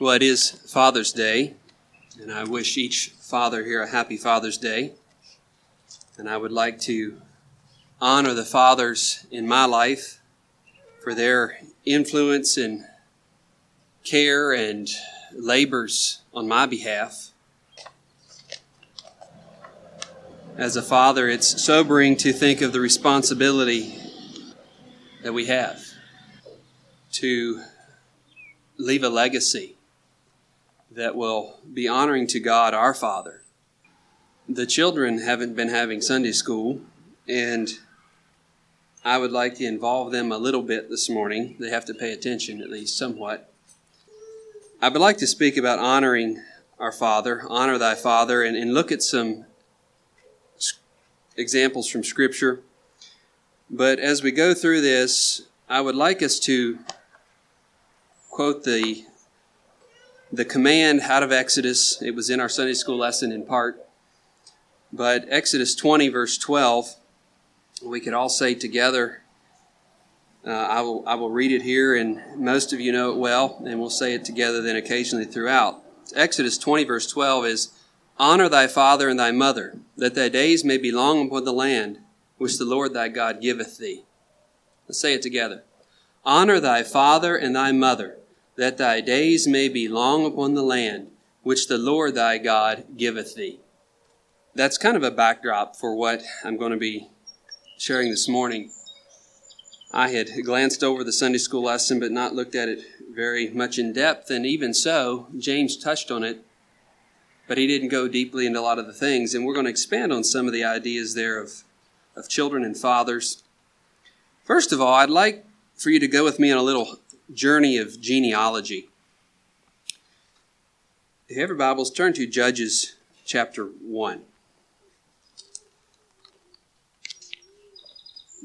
Well, it is Father's Day, and I wish each father here a happy Father's Day. And I would like to honor the fathers in my life for their influence and care and labors on my behalf. As a father, it's sobering to think of the responsibility that we have to leave a legacy that will be honoring to God our Father. The children haven't been having Sunday school, and I would like to involve them a little bit this morning. They have to pay attention, at least somewhat. I would like to speak about honoring our Father, honor thy Father, and, and look at some examples from Scripture. But as we go through this, I would like us to quote the the command out of Exodus. It was in our Sunday school lesson in part. But Exodus 20, verse 12, we could all say together, uh, I, will, I will read it here, and most of you know it well, and we'll say it together then occasionally throughout. Exodus 20, verse 12 is Honor thy father and thy mother, that thy days may be long upon the land which the Lord thy God giveth thee. Let's say it together. Honor thy father and thy mother, that thy days may be long upon the land which the Lord thy God giveth thee. That's kind of a backdrop for what I'm going to be sharing this morning. I had glanced over the Sunday school lesson but not looked at it very much in depth, and even so, James touched on it, but he didn't go deeply into a lot of the things, and we're going to expand on some of the ideas there of, of children and fathers. First of all, I'd like for you to go with me on a little journey of genealogy. If you have your Bibles, turn to Judges chapter 1.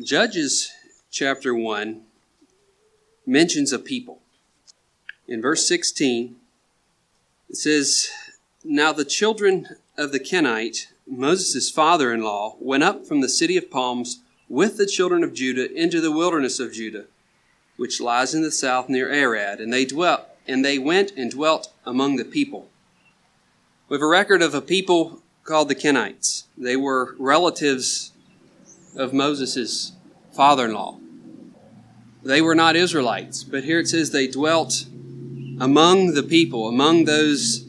Judges chapter 1 mentions a people. In verse 16, it says, Now the children of the Kenite, Moses' father in law, went up from the city of palms with the children of Judah into the wilderness of Judah which lies in the south near Arad, and they dwelt and they went and dwelt among the people. We have a record of a people called the Kenites. They were relatives of Moses' father-in-law. They were not Israelites, but here it says they dwelt among the people, among those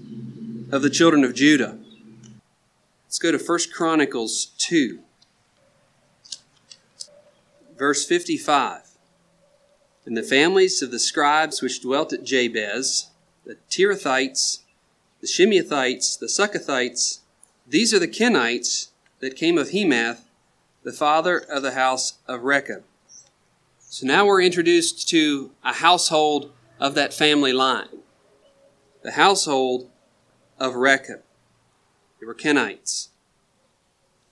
of the children of Judah. Let's go to 1 Chronicles 2, verse 55. And the families of the scribes which dwelt at Jabez, the Tirathites, the Shimeathites, the Succothites, these are the Kenites that came of Hemath, the father of the house of Rechab. So now we're introduced to a household of that family line. The household of Rechab. They were Kenites.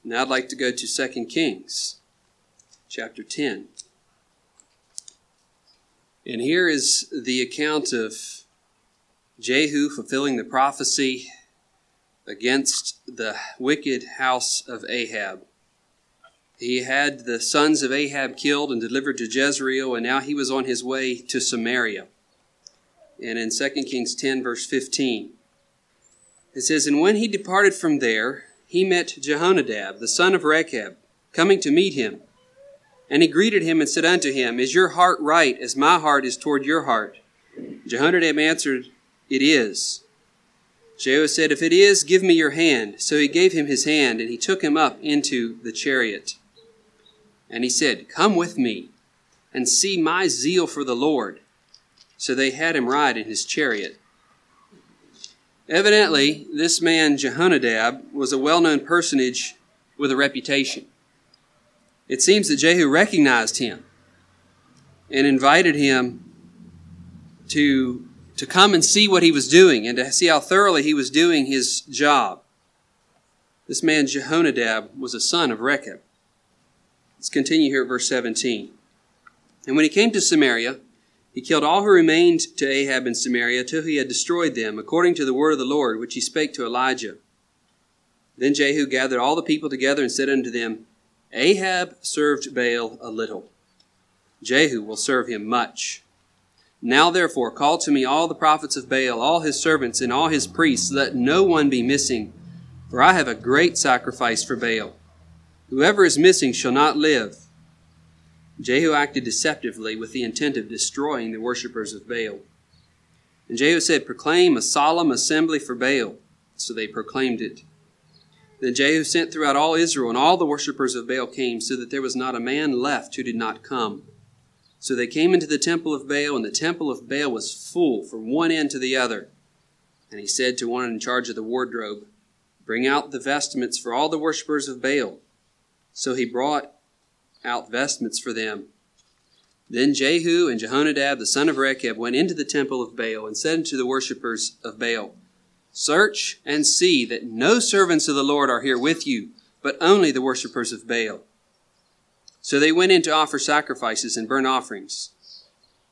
Now I'd like to go to 2 Kings chapter 10. And here is the account of Jehu fulfilling the prophecy against the wicked house of Ahab. He had the sons of Ahab killed and delivered to Jezreel, and now he was on his way to Samaria. And in 2 Kings 10, verse 15, it says, And when he departed from there, he met Jehonadab, the son of Rechab, coming to meet him. And he greeted him and said unto him, Is your heart right as my heart is toward your heart? Jehonadab answered, It is. Jehu said, If it is, give me your hand. So he gave him his hand, and he took him up into the chariot. And he said, Come with me, and see my zeal for the Lord. So they had him ride in his chariot. Evidently, this man Jehonadab was a well known personage with a reputation. It seems that Jehu recognized him and invited him to, to come and see what he was doing and to see how thoroughly he was doing his job. This man Jehonadab was a son of Rechab. Let's continue here at verse 17. And when he came to Samaria, he killed all who remained to Ahab in Samaria till he had destroyed them, according to the word of the Lord which he spake to Elijah. Then Jehu gathered all the people together and said unto them, Ahab served Baal a little. Jehu will serve him much. Now therefore call to me all the prophets of Baal, all his servants, and all his priests. Let no one be missing, for I have a great sacrifice for Baal. Whoever is missing shall not live. Jehu acted deceptively with the intent of destroying the worshippers of Baal. And Jehu said, Proclaim a solemn assembly for Baal. So they proclaimed it. Then Jehu sent throughout all Israel, and all the worshippers of Baal came, so that there was not a man left who did not come. So they came into the temple of Baal, and the temple of Baal was full from one end to the other. And he said to one in charge of the wardrobe, Bring out the vestments for all the worshippers of Baal. So he brought out vestments for them. Then Jehu and Jehonadab the son of Rechab went into the temple of Baal and said unto the worshippers of Baal, Search and see that no servants of the Lord are here with you, but only the worshippers of Baal. So they went in to offer sacrifices and burnt offerings.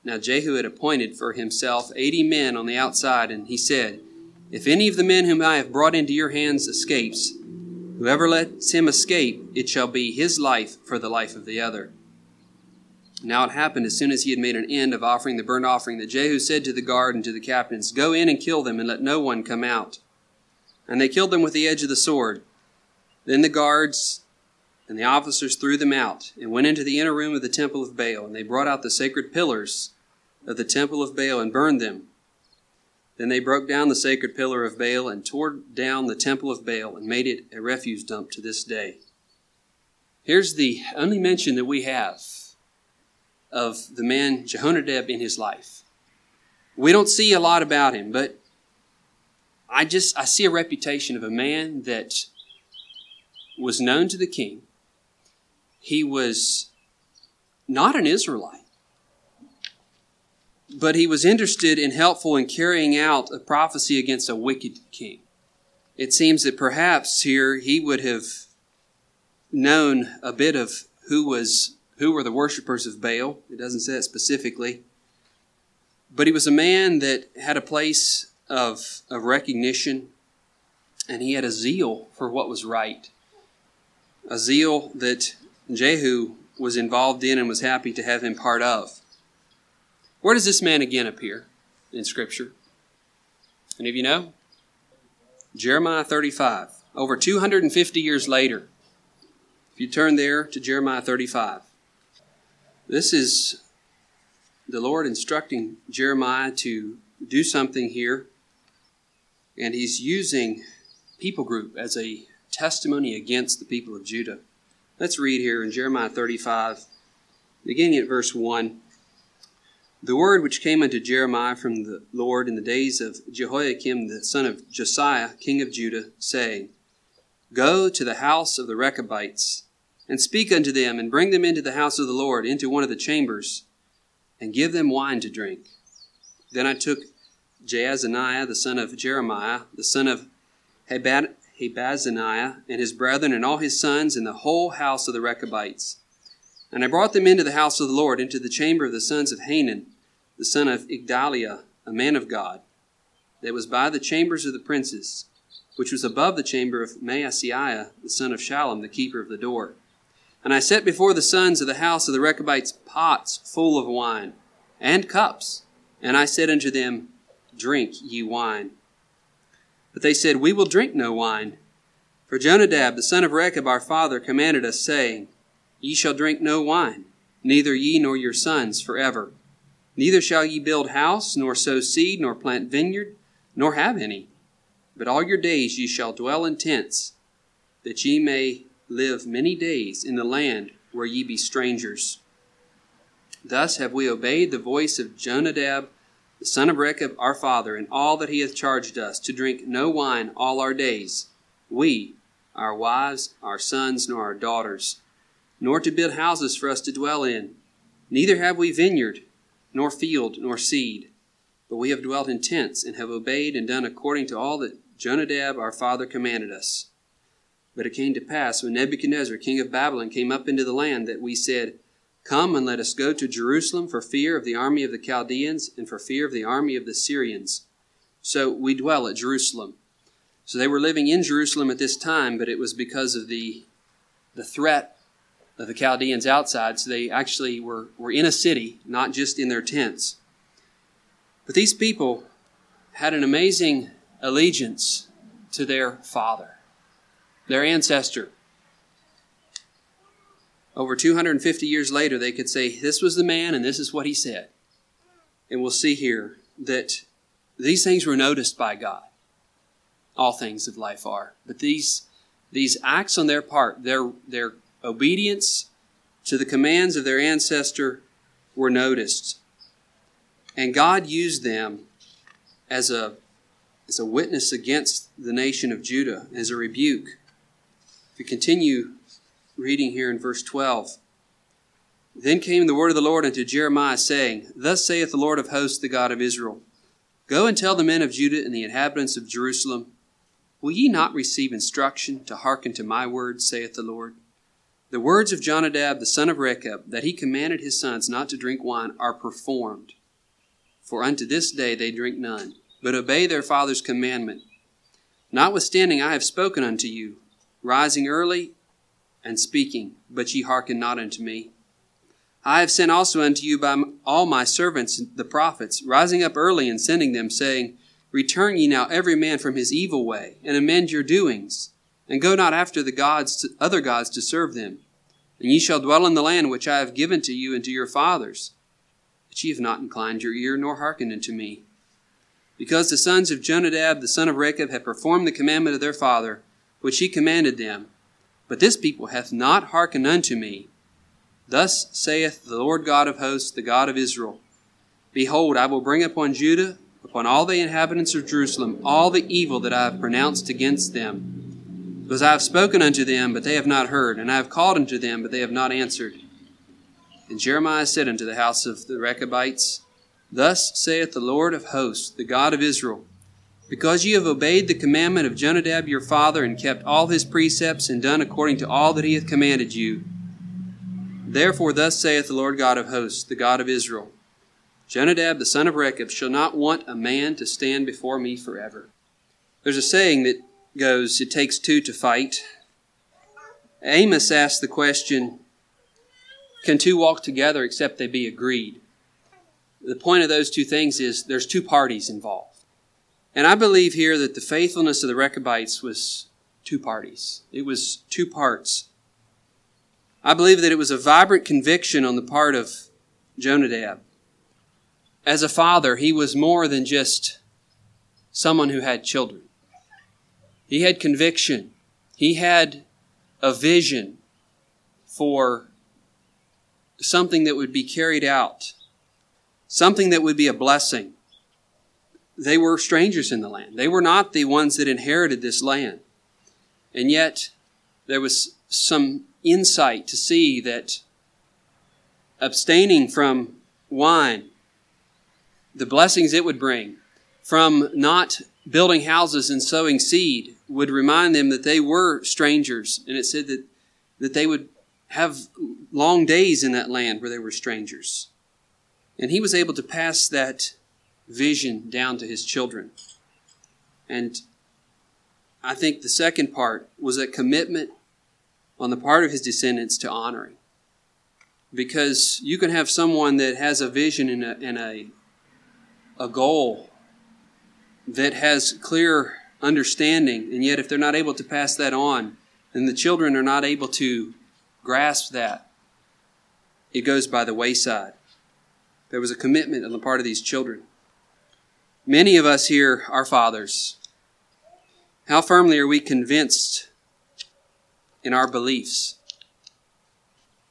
Now Jehu had appointed for himself eighty men on the outside, and he said, If any of the men whom I have brought into your hands escapes, whoever lets him escape, it shall be his life for the life of the other. Now it happened as soon as he had made an end of offering the burnt offering that Jehu said to the guard and to the captains, Go in and kill them, and let no one come out. And they killed them with the edge of the sword. Then the guards and the officers threw them out, and went into the inner room of the temple of Baal, and they brought out the sacred pillars of the temple of Baal and burned them. Then they broke down the sacred pillar of Baal and tore down the temple of Baal and made it a refuse dump to this day. Here's the only mention that we have of the man Jehonadab in his life. We don't see a lot about him, but I just I see a reputation of a man that was known to the king. He was not an Israelite, but he was interested and helpful in carrying out a prophecy against a wicked king. It seems that perhaps here he would have known a bit of who was who were the worshippers of Baal. It doesn't say it specifically. But he was a man that had a place of, of recognition and he had a zeal for what was right. A zeal that Jehu was involved in and was happy to have him part of. Where does this man again appear in Scripture? Any of you know? Jeremiah 35, over 250 years later. If you turn there to Jeremiah 35. This is the Lord instructing Jeremiah to do something here, and he's using people group as a testimony against the people of Judah. Let's read here in Jeremiah 35, beginning at verse 1. The word which came unto Jeremiah from the Lord in the days of Jehoiakim the son of Josiah, king of Judah, saying, Go to the house of the Rechabites and speak unto them, and bring them into the house of the Lord, into one of the chambers, and give them wine to drink. Then I took Jaazaniah, the son of Jeremiah, the son of Habazaniah, and his brethren, and all his sons, and the whole house of the Rechabites. And I brought them into the house of the Lord, into the chamber of the sons of Hanan, the son of Igdaliah, a man of God, that was by the chambers of the princes, which was above the chamber of Maaseiah, the son of Shallum, the keeper of the door. And I set before the sons of the house of the Rechabites pots full of wine, and cups. And I said unto them, Drink ye wine. But they said, We will drink no wine. For Jonadab, the son of Rechab, our father, commanded us, saying, Ye shall drink no wine, neither ye nor your sons forever. Neither shall ye build house, nor sow seed, nor plant vineyard, nor have any. But all your days ye shall dwell in tents, that ye may live many days in the land where ye be strangers. Thus have we obeyed the voice of Jonadab, the son of Rechab, our father, in all that he hath charged us, to drink no wine all our days, we, our wives, our sons, nor our daughters, nor to build houses for us to dwell in. Neither have we vineyard, nor field, nor seed, but we have dwelt in tents, and have obeyed and done according to all that Jonadab our father commanded us. But it came to pass, when Nebuchadnezzar, king of Babylon, came up into the land, that we said, Come and let us go to Jerusalem for fear of the army of the Chaldeans and for fear of the army of the Syrians. So we dwell at Jerusalem. So they were living in Jerusalem at this time, but it was because of the, the threat of the Chaldeans outside. So they actually were, were in a city, not just in their tents. But these people had an amazing allegiance to their father, their ancestor. Over 250 years later, they could say, This was the man and this is what he said. And we'll see here that these things were noticed by God. All things of life are. But these, these acts on their part, their, their obedience to the commands of their ancestor, were noticed. And God used them as a, as a witness against the nation of Judah, as a rebuke. We continue reading here in verse 12. Then came the word of the Lord unto Jeremiah, saying, Thus saith the Lord of hosts, the God of Israel Go and tell the men of Judah and the inhabitants of Jerusalem, Will ye not receive instruction to hearken to my words, saith the Lord? The words of Jonadab the son of Rechab, that he commanded his sons not to drink wine, are performed. For unto this day they drink none, but obey their father's commandment. Notwithstanding, I have spoken unto you, rising early and speaking, but ye hearken not unto me. I have sent also unto you by all my servants the prophets, rising up early and sending them, saying, Return ye now every man from his evil way, and amend your doings, and go not after the gods to, other gods to serve them. And ye shall dwell in the land which I have given to you and to your fathers. But ye have not inclined your ear, nor hearkened unto me. Because the sons of Jonadab the son of Rechab have performed the commandment of their father, which he commanded them, but this people hath not hearkened unto me. Thus saith the Lord God of hosts, the God of Israel Behold, I will bring upon Judah, upon all the inhabitants of Jerusalem, all the evil that I have pronounced against them. Because I have spoken unto them, but they have not heard, and I have called unto them, but they have not answered. And Jeremiah said unto the house of the Rechabites, Thus saith the Lord of hosts, the God of Israel because ye have obeyed the commandment of Jonadab your father, and kept all his precepts, and done according to all that he hath commanded you. Therefore, thus saith the Lord God of hosts, the God of Israel Jonadab the son of Rechab shall not want a man to stand before me forever. There's a saying that goes, It takes two to fight. Amos asked the question, Can two walk together except they be agreed? The point of those two things is there's two parties involved. And I believe here that the faithfulness of the Rechabites was two parties. It was two parts. I believe that it was a vibrant conviction on the part of Jonadab. As a father, he was more than just someone who had children. He had conviction. He had a vision for something that would be carried out, something that would be a blessing they were strangers in the land. They were not the ones that inherited this land. And yet, there was some insight to see that abstaining from wine, the blessings it would bring, from not building houses and sowing seed, would remind them that they were strangers. And it said that, that they would have long days in that land where they were strangers. And he was able to pass that vision down to his children. And I think the second part was a commitment on the part of his descendants to honoring. Because you can have someone that has a vision and a, and a, a goal that has clear understanding, and yet if they're not able to pass that on, and the children are not able to grasp that, it goes by the wayside. There was a commitment on the part of these children. Many of us here are fathers. How firmly are we convinced in our beliefs?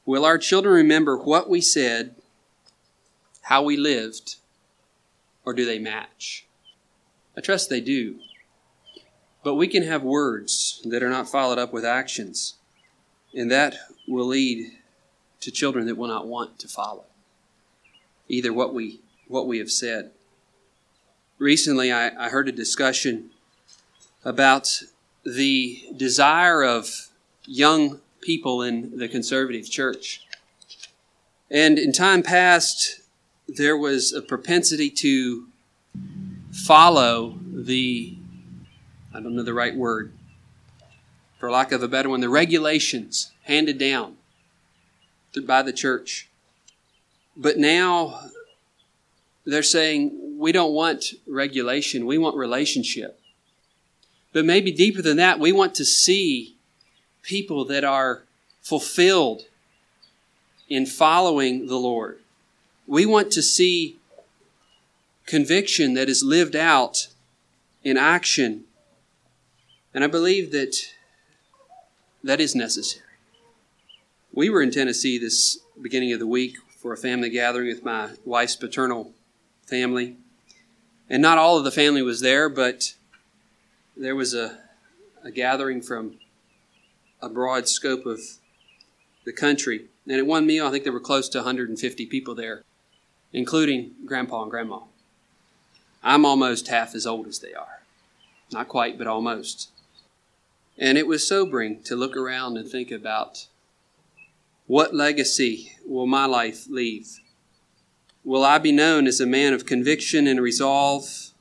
Will our children remember what we said, how we lived, or do they match? I trust they do. But we can have words that are not followed up with actions, and that will lead to children that will not want to follow either what we what we have said recently I, I heard a discussion about the desire of young people in the conservative church. And in time past, there was a propensity to follow the, I don't know the right word, for lack of a better one, the regulations handed down by the church. But now they're saying, we don't want regulation, we want relationship. But maybe deeper than that, we want to see people that are fulfilled in following the Lord. We want to see conviction that is lived out in action. And I believe that that is necessary. We were in Tennessee this beginning of the week for a family gathering with my wife's paternal family. And not all of the family was there, but there was a, a gathering from a broad scope of the country. And at one meal, I think there were close to 150 people there, including grandpa and grandma. I'm almost half as old as they are. Not quite, but almost. And it was sobering to look around and think about what legacy will my life leave? Will I be known as a man of conviction and resolve?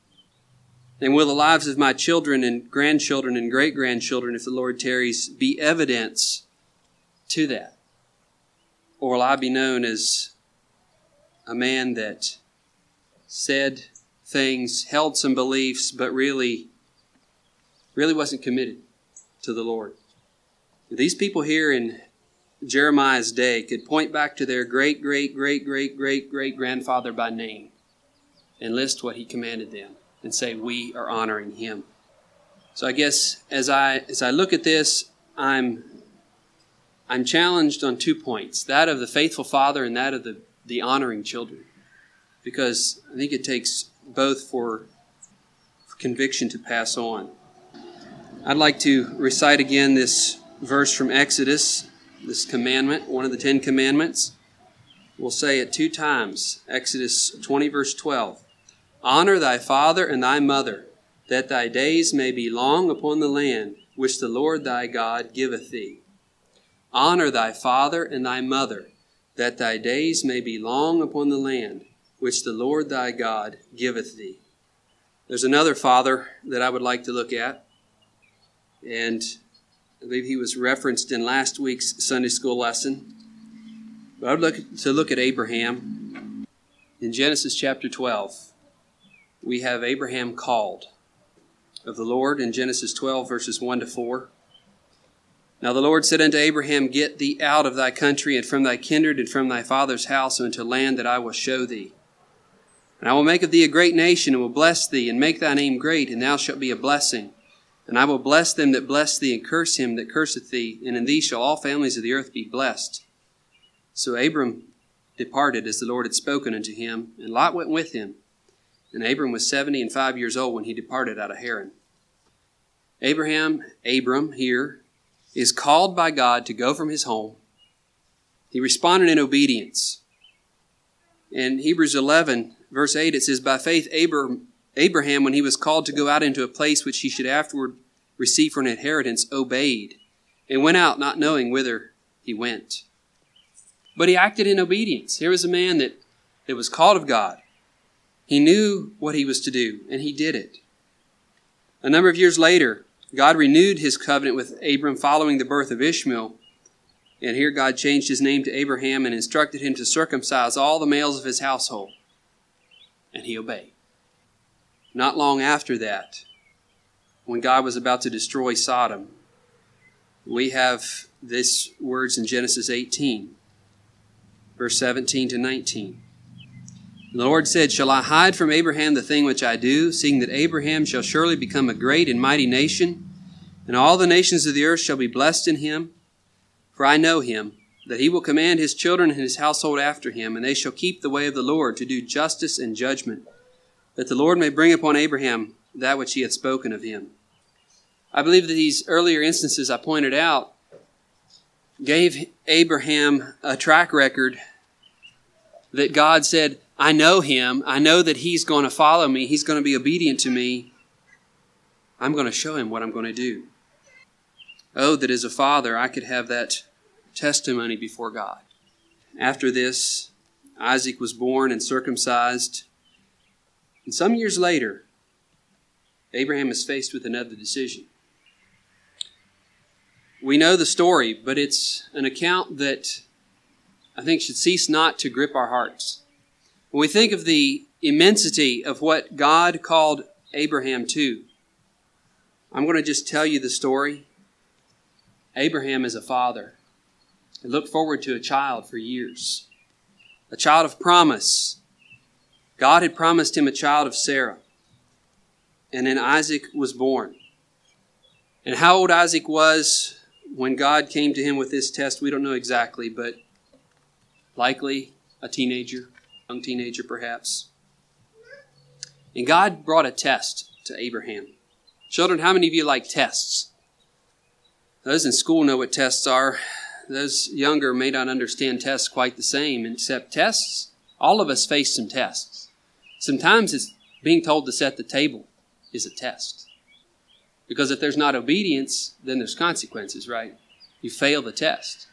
And will the lives of my children and grandchildren and great grandchildren, if the Lord tarries, be evidence to that? Or will I be known as a man that said things, held some beliefs, but really, really wasn't committed to the Lord? These people here in Jeremiah's day could point back to their great, great, great, great, great, great grandfather by name and list what he commanded them and say, We are honoring him. So I guess as I as I look at this, I'm I'm challenged on two points that of the faithful father and that of the, the honoring children. Because I think it takes both for, for conviction to pass on. I'd like to recite again this verse from Exodus this commandment, one of the Ten Commandments. We'll say it two times Exodus 20, verse 12. Honor thy father and thy mother, that thy days may be long upon the land which the Lord thy God giveth thee. Honor thy father and thy mother, that thy days may be long upon the land which the Lord thy God giveth thee. There's another father that I would like to look at, and I believe he was referenced in last week's Sunday school lesson. But I would like to look at Abraham in Genesis chapter 12. We have Abraham called of the Lord in Genesis 12, verses 1 to 4. Now the Lord said unto Abraham, Get thee out of thy country and from thy kindred and from thy father's house unto land that I will show thee. And I will make of thee a great nation, and will bless thee, and make thy name great, and thou shalt be a blessing. And I will bless them that bless thee, and curse him that curseth thee, and in thee shall all families of the earth be blessed. So Abram departed as the Lord had spoken unto him, and Lot went with him. And Abram was seventy and five years old when he departed out of Haran. Abraham, Abram here, is called by God to go from his home. He responded in obedience. In Hebrews 11, verse 8, it says, By faith, Abram, Abraham, when he was called to go out into a place which he should afterward receive for an inheritance, obeyed and went out not knowing whither he went. But he acted in obedience. Here was a man that, that was called of God. He knew what he was to do, and he did it. A number of years later, God renewed his covenant with Abram following the birth of Ishmael. And here God changed his name to Abraham and instructed him to circumcise all the males of his household. And he obeyed. Not long after that, when God was about to destroy Sodom, we have this words in Genesis 18, verse 17 to 19. The Lord said, Shall I hide from Abraham the thing which I do, seeing that Abraham shall surely become a great and mighty nation, and all the nations of the earth shall be blessed in him? For I know him, that he will command his children and his household after him, and they shall keep the way of the Lord to do justice and judgment that the Lord may bring upon Abraham that which he hath spoken of him. I believe that these earlier instances I pointed out gave Abraham a track record that God said, I know him. I know that he's going to follow me. He's going to be obedient to me. I'm going to show him what I'm going to do. Oh, that as a father I could have that testimony before God. After this, Isaac was born and circumcised. And some years later, Abraham is faced with another decision. We know the story, but it's an account that I think should cease not to grip our hearts. When we think of the immensity of what God called Abraham to, I'm going to just tell you the story. Abraham is a father. He looked forward to a child for years, a child of promise. God had promised him a child of Sarah. And then Isaac was born. And how old Isaac was when God came to him with this test, we don't know exactly, but likely a teenager, young teenager perhaps. And God brought a test to Abraham. Children, how many of you like tests? Those in school know what tests are. Those younger may not understand tests quite the same, except tests, all of us face some tests. Sometimes it's being told to set the table is a test. Because if there's not obedience, then there's consequences, right? You fail the test.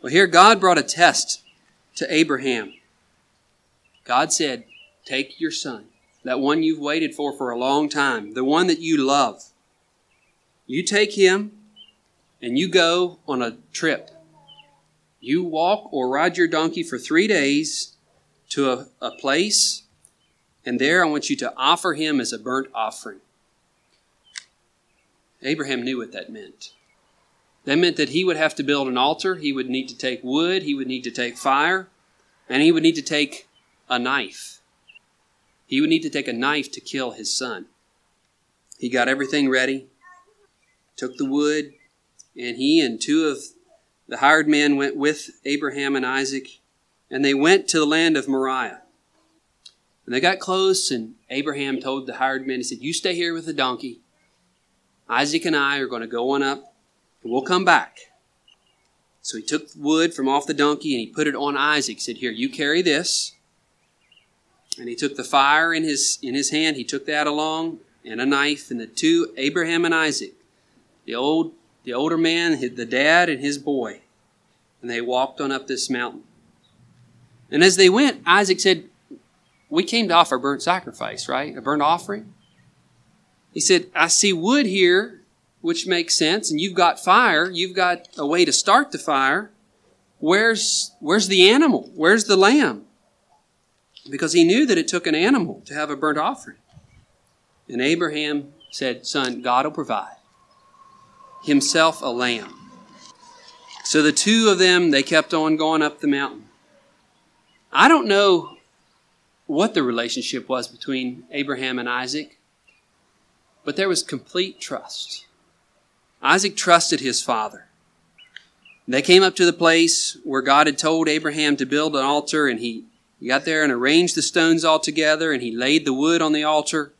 Well, here God brought a test to Abraham. God said, Take your son, that one you've waited for for a long time, the one that you love. You take him and you go on a trip. You walk or ride your donkey for three days to a, a place, and there I want you to offer him as a burnt offering. Abraham knew what that meant. That meant that he would have to build an altar, he would need to take wood, he would need to take fire, and he would need to take a knife. He would need to take a knife to kill his son. He got everything ready, took the wood, and he and two of the hired men went with Abraham and Isaac, and they went to the land of Moriah. And they got close, and Abraham told the hired men, he said, You stay here with the donkey. Isaac and I are going to go on up, and we'll come back. So he took wood from off the donkey and he put it on Isaac. He said, Here, you carry this. And he took the fire in his in his hand, he took that along, and a knife, and the two, Abraham and Isaac, the old the older man, the dad, and his boy. And they walked on up this mountain. And as they went, Isaac said, We came to offer burnt sacrifice, right? A burnt offering. He said, I see wood here, which makes sense, and you've got fire, you've got a way to start the fire. Where's, where's the animal? Where's the lamb? Because he knew that it took an animal to have a burnt offering. And Abraham said, Son, God will provide himself a lamb. So the two of them, they kept on going up the mountain. I don't know what the relationship was between Abraham and Isaac, but there was complete trust. Isaac trusted his father. They came up to the place where God had told Abraham to build an altar, and he, got there and arranged the stones all together, and he laid the wood on the altar.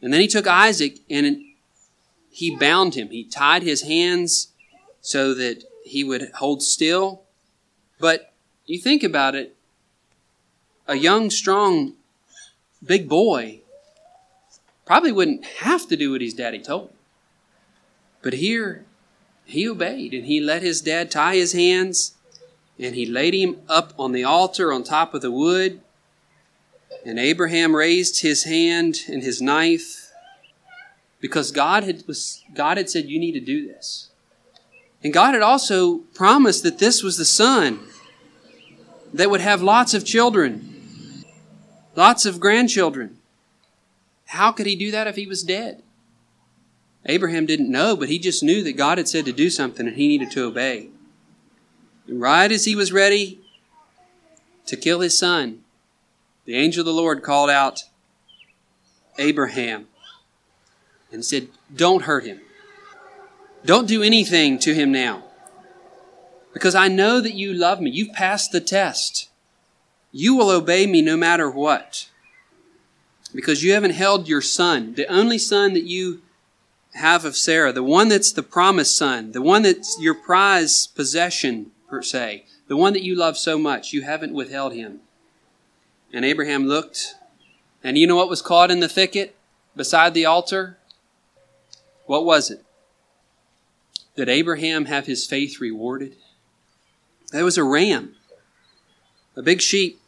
And then he took Isaac and he bound him. He tied his hands so that he would hold still. But you think about it, a young, strong, big boy probably wouldn't have to do what his daddy told him. But here, he obeyed and he let his dad tie his hands and he laid him up on the altar on top of the wood. And Abraham raised his hand and his knife because God had, was, God had said, You need to do this. And God had also promised that this was the son that would have lots of children, lots of grandchildren. How could he do that if he was dead? Abraham didn't know, but he just knew that God had said to do something and he needed to obey. And right as he was ready to kill his son, the angel of the Lord called out, Abraham and said, Don't hurt him. Don't do anything to him now. Because I know that you love me. You've passed the test. You will obey me no matter what. Because you haven't held your son, the only son that you have of Sarah, the one that's the promised son, the one that's your prize possession, per se, the one that you love so much, you haven't withheld him. And Abraham looked, and you know what was caught in the thicket beside the altar? What was it? Did Abraham have his faith rewarded? There was a ram, a big sheep,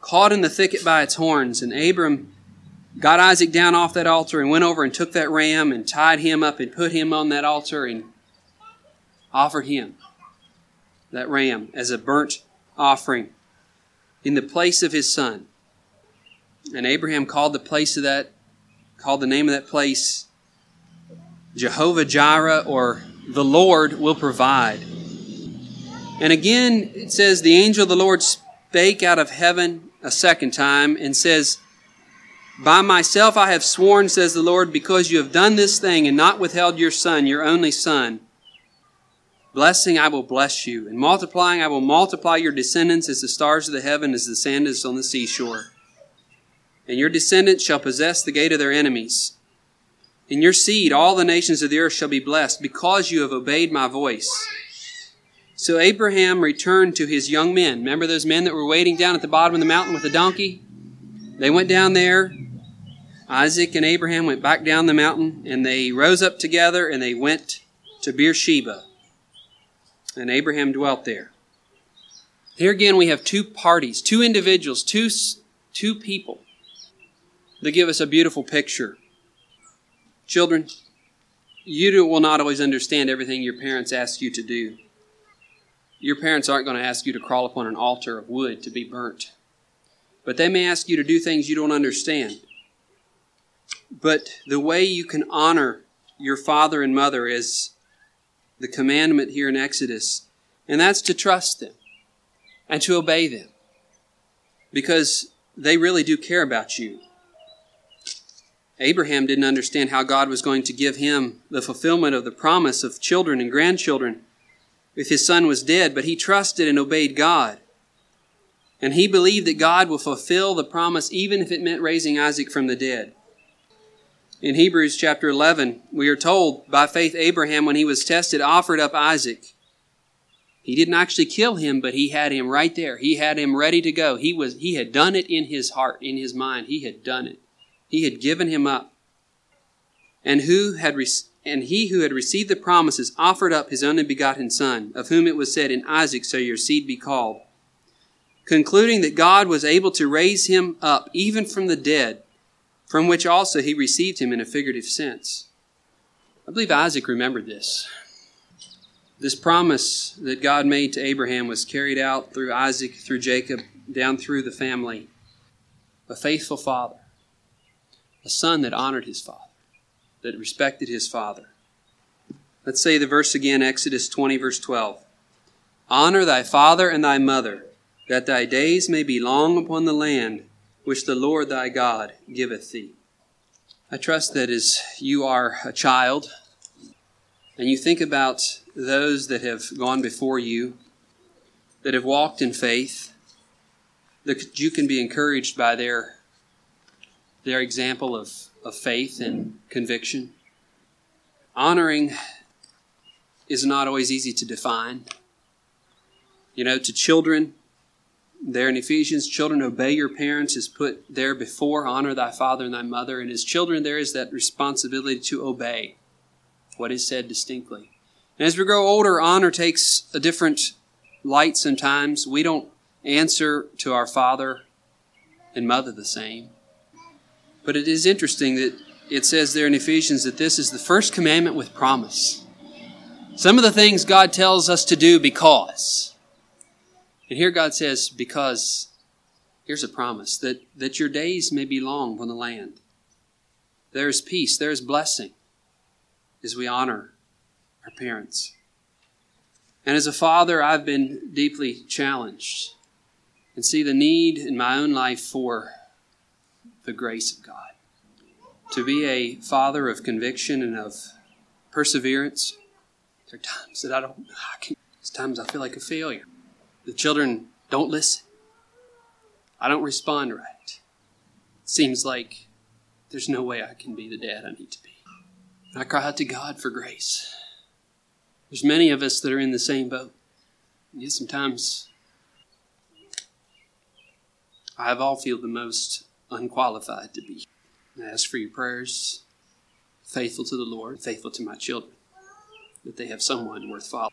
caught in the thicket by its horns, and Abram got Isaac down off that altar and went over and took that ram and tied him up and put him on that altar and offered him that ram as a burnt offering in the place of his son. And Abraham called the place of that, called the name of that place Jehovah Jireh, or the Lord will provide. And again, it says, The angel of the Lord spake out of heaven a second time and says, By myself I have sworn, says the Lord, because you have done this thing and not withheld your son, your only son. Blessing I will bless you, and multiplying I will multiply your descendants as the stars of the heaven, as the sand is on the seashore. And your descendants shall possess the gate of their enemies. In your seed all the nations of the earth shall be blessed, because you have obeyed my voice. So Abraham returned to his young men. Remember those men that were waiting down at the bottom of the mountain with the donkey? They went down there. Isaac and Abraham went back down the mountain, and they rose up together and they went to Beersheba. And Abraham dwelt there. Here again, we have two parties, two individuals, two, two people that give us a beautiful picture. Children, you will not always understand everything your parents ask you to do. Your parents aren't going to ask you to crawl upon an altar of wood to be burnt. But they may ask you to do things you don't understand. But the way you can honor your father and mother is the commandment here in Exodus, and that's to trust them and to obey them because they really do care about you. Abraham didn't understand how God was going to give him the fulfillment of the promise of children and grandchildren if his son was dead, but he trusted and obeyed God. And he believed that God will fulfill the promise even if it meant raising Isaac from the dead. In Hebrews chapter 11, we are told by faith Abraham, when he was tested, offered up Isaac. He didn't actually kill him, but he had him right there. He had him ready to go. He was he had done it in his heart, in his mind. He had done it. He had given him up. And who had re- and he who had received the promises offered up his only begotten son, of whom it was said, In Isaac shall your seed be called. Concluding that God was able to raise him up even from the dead, from which also he received him in a figurative sense. I believe Isaac remembered this. This promise that God made to Abraham was carried out through Isaac, through Jacob, down through the family. A faithful father, a son that honored his father that respected his father. Let's say the verse again, Exodus 20, verse 12. Honor thy father and thy mother, that thy days may be long upon the land which the Lord thy God giveth thee. I trust that as you are a child and you think about those that have gone before you, that have walked in faith, that you can be encouraged by their, their example of of faith and conviction. Honoring is not always easy to define. You know, to children, there in Ephesians, children, obey your parents is put there before honor thy father and thy mother. And as children, there is that responsibility to obey what is said distinctly. And as we grow older, honor takes a different light sometimes. We don't answer to our father and mother the same. But it is interesting that it says there in Ephesians that this is the first commandment with promise. Some of the things God tells us to do because. And here God says, because here's a promise that, that your days may be long on the land. There is peace, there is blessing as we honor our parents. And as a father, I've been deeply challenged and see the need in my own life for the grace of God. To be a father of conviction and of perseverance. There are times that I don't, I can, there's times I feel like a failure. The children don't listen. I don't respond right. It seems like there's no way I can be the dad I need to be. And I cry out to God for grace. There's many of us that are in the same boat. Yet sometimes I have all feel the most unqualified to be. I ask for your prayers, faithful to the Lord, faithful to my children, that they have someone worth following.